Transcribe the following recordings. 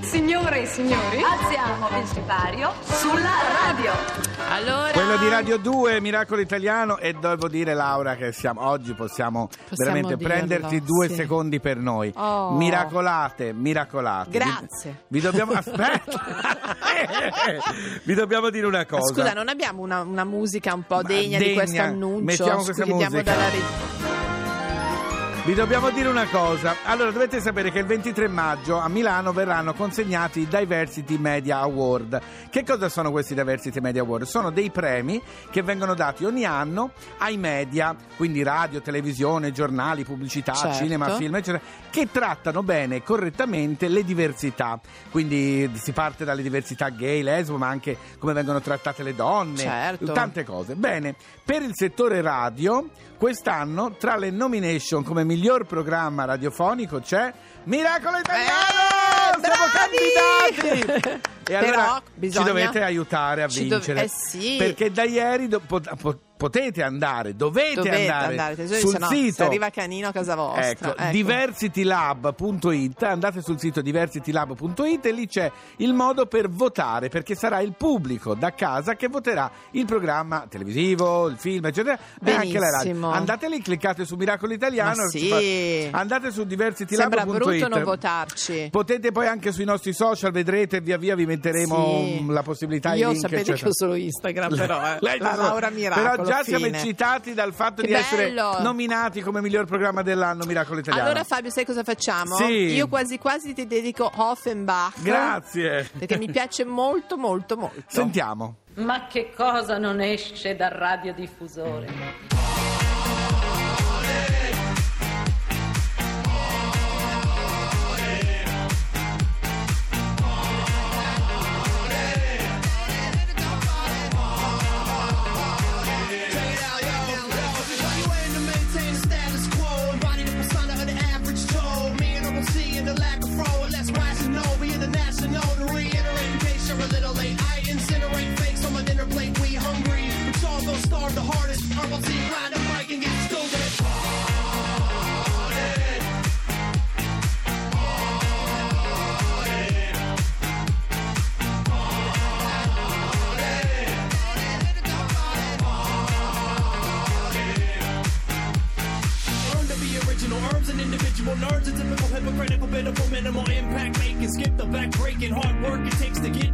Signore e signori, Alziamo il sipario sulla radio. Allora, Quello di Radio 2, Miracolo Italiano e devo dire Laura che siamo, oggi possiamo, veramente dirlo, prenderti due sì. secondi per noi. Oh. Miracolate, miracolate. Grazie. Vi, vi dobbiamo aspetta. vi dobbiamo dire una cosa. Scusa, non abbiamo una, una musica un po' Ma degna, di degna, questo annuncio? mettiamo questa Scusi, musica. dalla Vi dobbiamo dire una cosa. Allora, dovete sapere che il 23 maggio a Milano verranno consegnati i Diversity Media Award. Che cosa sono questi Diversity Media Award? Sono dei premi che vengono dati ogni anno ai media, quindi radio, televisione, giornali, pubblicità, Certo. cinema, film, eccetera, che trattano bene e correttamente le diversità. Quindi si parte dalle diversità gay, lesbo, ma anche come vengono trattate le donne, Certo. tante cose. Bene, per il settore radio, quest'anno tra le nomination come miglior programma radiofonico c'è Miracolo Italiano! Eh, Siamo candidati! E Però allora bisogna- ci dovete aiutare a ci dov- vincere. eh sì. Perché da ieri do- pot- pot- potete andare, dovete, Dovete andare, andare, sul no sito arriva Canino a casa vostra. Ecco, ecco. diversitylab.it, andate sul sito diversitylab.it e lì c'è il modo per votare, perché sarà il pubblico da casa che voterà il programma televisivo, il film, eccetera, e anche la radio. Benissimo. Andate lì, cliccate su Miracolo Italiano, sì. fa- andate su Sembra diversitylab.it. brutto non votarci. Potete poi anche sui nostri social, vedrete via via vi metteremo Sì. la possibilità Io link, sapete eccetera. che ho solo Instagram, però eh. Lei la Laura Miracolo. Però già siamo fine. eccitati dal fatto Che di essere bello. nominati come miglior programma dell'anno Miracolo Italiano. Allora Fabio, sai cosa facciamo? Sì. Io quasi quasi ti dedico Offenbach. Grazie. Perché mi piace molto molto molto. Sentiamo. Ma che cosa non esce dal radiodiffusore?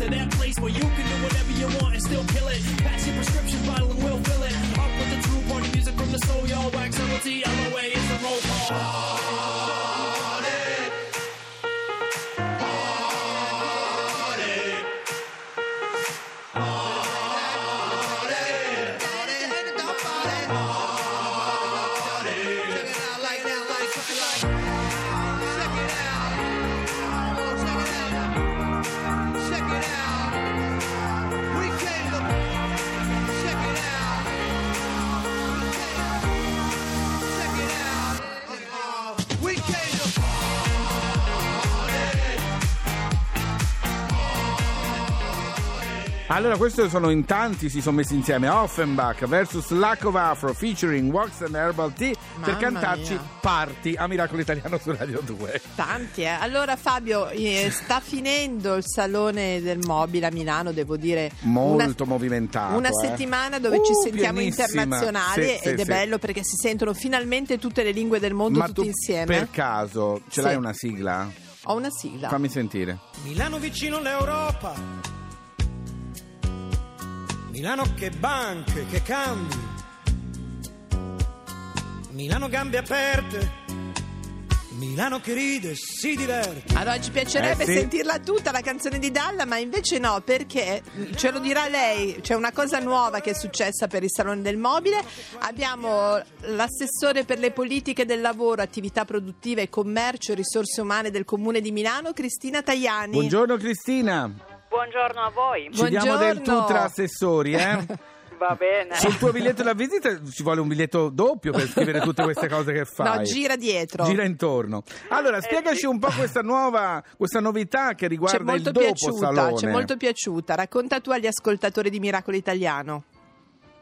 To that place where you can do whatever you want and still kill it. Pass your prescription bottle and we'll fill it. Up with the true party music from the soul, y'all. Wax LOT, Allora, questo sono in tanti, si sono messi insieme Offenbach versus Lack of Afro featuring Wax and Herbal Tea per Mamma cantarci mia. Parti a Miracolo Italiano su Radio 2. Tanti, eh. Allora Fabio, eh, sta finendo il Salone del Mobile a Milano, devo dire. Molto una, movimentato. Una eh. settimana dove Uh, ci sentiamo internazionali Sì, sì, ed è sì. bello perché si sentono finalmente tutte le lingue del mondo Ma tutte tu insieme. per caso ce Sì. l'hai una sigla? Ho una sigla. Fammi sentire. Milano vicino all'Europa. Milano che banche, che cambi. Milano gambe aperte. Milano che ride, si diverte. Allora ci piacerebbe Eh, sì. sentirla tutta la canzone di Dalla, ma invece no, perché ce lo dirà lei, c'è una cosa nuova che è successa per il Salone del Mobile. Abbiamo l'assessore per le politiche del lavoro, attività produttive, commercio e risorse umane del Comune di Milano, Cristina Tajani. Buongiorno Cristina. Buongiorno a voi. Ci diamo del Buongiorno. tu tra assessori, eh? Va bene. Sul tuo biglietto da visita ci vuole un biglietto doppio per scrivere tutte queste cose che fai. No, gira dietro. Gira intorno. Allora, spiegaci sì. un po' questa nuova, questa novità che riguarda il dopo piaciuta, salone. ci è molto piaciuta. Racconta tu agli ascoltatori di Miracolo Italiano.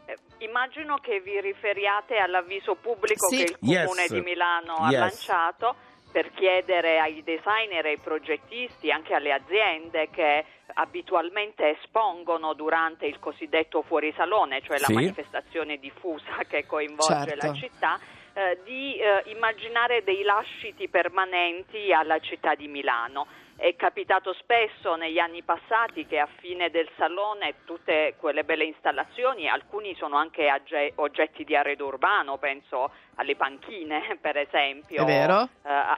Eh, Immagino che vi riferiate all'avviso pubblico Sì. che il Yes. Comune di Milano ha Yes. lanciato per chiedere ai designer, ai progettisti, anche alle aziende che abitualmente espongono durante il cosiddetto fuorisalone, cioè Sì. la manifestazione diffusa che coinvolge Certo. la città, eh, di eh, immaginare dei lasciti permanenti alla città di Milano. È capitato spesso negli anni passati che a fine del salone tutte quelle belle installazioni, alcuni sono anche oggetti di arredo urbano, penso alle panchine per esempio, eh,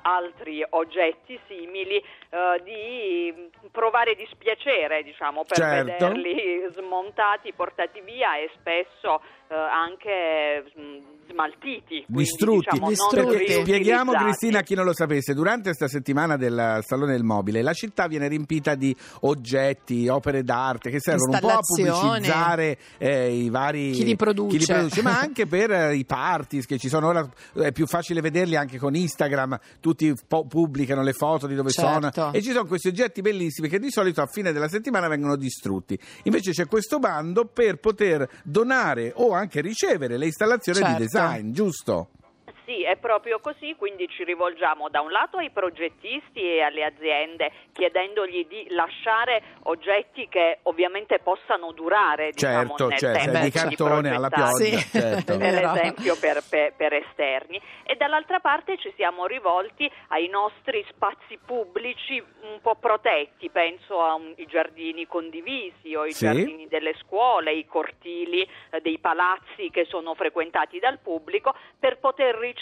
altri oggetti simili, eh, di provare dispiacere diciamo, per Certo. vederli smontati, portati via e spesso eh, anche mh, smaltiti. quindi, Distrutti. diciamo, non Distrutti. Spieghiamo. Cristina a chi non lo sapesse, durante questa settimana del Salone del Mobile la città viene riempita di oggetti, opere d'arte che servono un po' a pubblicizzare eh, i vari Chi li produce. ma anche per i party che ci sono ora è più facile vederli anche con Instagram, tutti po- pubblicano le foto di dove Certo. sono e ci sono questi oggetti bellissimi che di solito a fine della settimana vengono distrutti. Invece c'è questo bando per poter donare o anche ricevere le installazioni Certo. di design, giusto? Sì, è proprio così, quindi ci rivolgiamo da un lato ai progettisti e alle aziende chiedendogli di lasciare oggetti che ovviamente possano durare diciamo, Certo, nel certo, tempo. di cartone alla pioggia, Sì. certo. per esempio per, per- per esterni e dall'altra parte ci siamo rivolti ai nostri spazi pubblici un po' protetti, penso ai giardini condivisi o i Sì. giardini delle scuole, i cortili eh, dei palazzi che sono frequentati dal pubblico per poter ricevere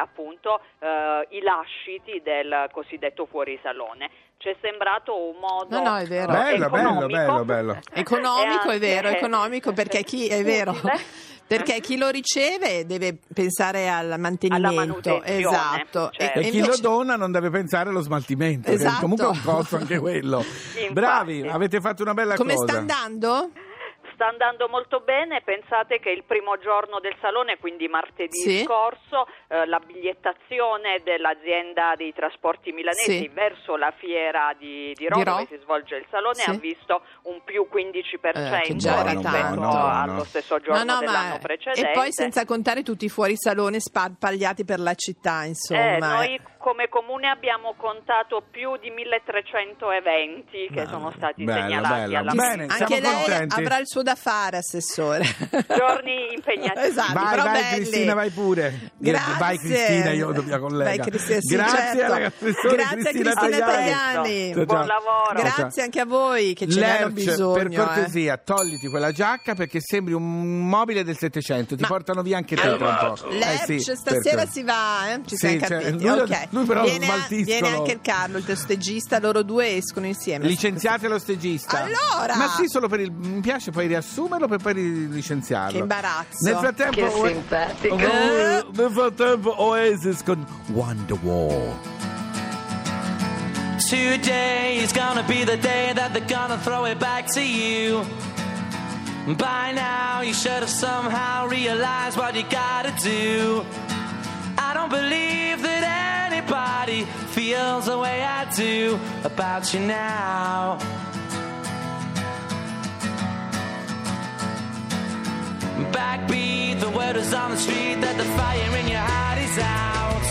appunto eh, i lasciti del cosiddetto fuorisalone. Ci è sembrato un modo No, no, è vero. eh, Bello, bello, economico, bello, bello. Economico, e è vero, anche economico perché chi è vero. Perché chi lo riceve deve pensare al mantenimento, esatto. certo. E chi invece- lo dona non deve pensare allo smaltimento, che Esatto. comunque è un costo anche quello. Infatti. Bravi, avete fatto una bella Come cosa. sta andando? Sta andando molto bene, pensate che il primo giorno del salone, quindi martedì Sì. scorso, eh, la bigliettazione dell'azienda dei trasporti milanesi Sì. verso la fiera di, di Roma Ro- dove si svolge il salone Sì. ha visto un più 15% Eh, che già era rispetto tanto. No, no, allo no. stesso giorno No, no, dell'anno ma precedente. e poi senza contare tutti i fuorisalone sparpagliati per la città, Eh, insomma. noi come comune abbiamo contato più di 1300 eventi che Bello, sono stati bello, segnalati bello. alla Bene, Anche lei contenti. avrà il suo da fare, assessore. Giorni impegnativi. esatto, Vai, vai belli. Cristina, vai pure. Grazie. Vai Cristina, io dobbiamo collega. Vai, Cristina, sì, Grazie certo. alla assessore Grazie a Cristina Cristina Tajani. Buon lavoro. Grazie anche a voi che ce hanno Lerch, bisogno. per eh. cortesia, togliti quella giacca perché sembri un mobile del Settecento. Ti Ma- portano via anche te tra un po'. Lerch, Eh sì, stasera si va, eh? ci Sì, siamo cioè, capiti. lui- ok. lui però viene, smaltiscono. viene anche il Carlo, il testegista, loro due escono insieme. Licenziate lo stagista. Allora! Ma sì, solo per il. Mi piace poi riassumerlo per poi licenziarlo. Che imbarazzo. Nel frattempo. Che simpatico. Oh, nel frattempo, Oasis con Wonderwall. Today is gonna be the day that they're gonna throw it back to you. By now, you should have somehow realized what you gotta do. I don't believe that anybody feels the way I do about you now. Backbeat, the word is on the street that the fire in your heart is out.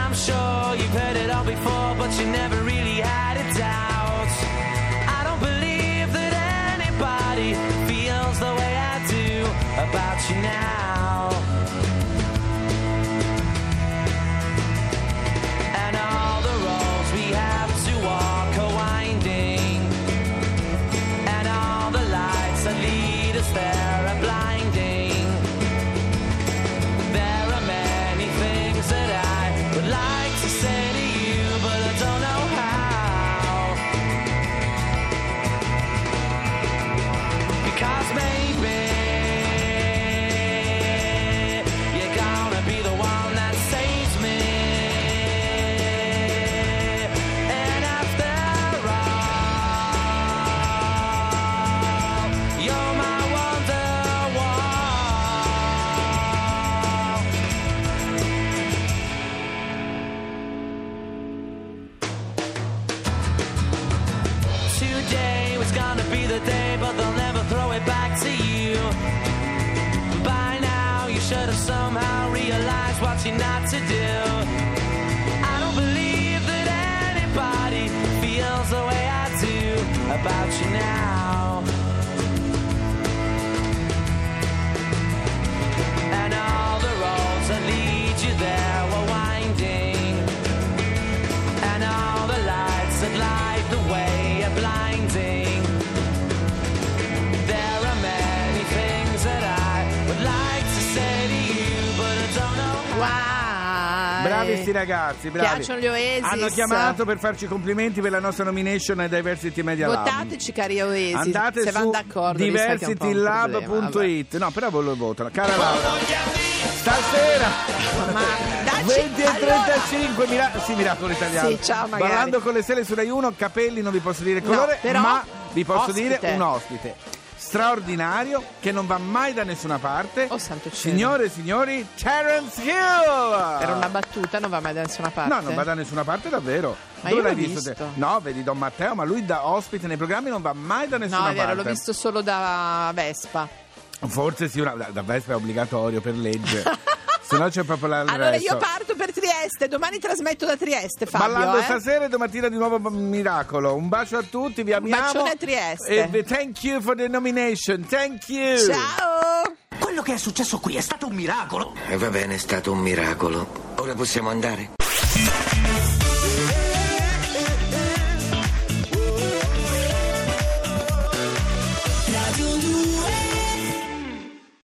I'm sure you've heard it all before, but you never the day, but they'll never throw it back to you. By now, you should have somehow realized what you're not to do. I don't believe that anybody feels the way I do about you now. Bravi sti ragazzi, bravi. Piacciono gli Oasis. Hanno chiamato per farci complimenti per la nostra nomination ai Diversity Media Lab. Votateci cari Oasis, Andate se su vanno d'accordo. diversitylab.it. No, però voi lo votano. Cara Laura, stasera. Ma dacci- 20 e allora, 35 mira- sì, miracolo italiano. Sì, ciao, magari. Ballando con le stelle su Rai 1, capelli non vi posso dire No, colore, però ma vi posso ospite. dire un ospite straordinario che non va mai da nessuna parte. Oh, santo cielo. Signore e signori, Terence Hill! Era una battuta, non va mai da nessuna parte. No, non va da nessuna parte davvero. Ma Dove l'hai l'ho visto? te? visto. No, vedi Don Matteo, ma lui da ospite nei programmi non va mai da nessuna No, parte. l'ho visto solo da Vespa. Forse sì, una, da, da Vespa è obbligatorio per legge. Se no c'è proprio la. Allora resto. io parto per Trieste, domani trasmetto da Trieste, Fabio. Ballando eh. stasera e domattina di nuovo miracolo. Un bacio a tutti, vi amiamo. bacione a Trieste. E thank you for the nomination. Thank you. Ciao! Quello che è successo qui è stato un miracolo. E va bene, è stato un miracolo. Ora possiamo andare?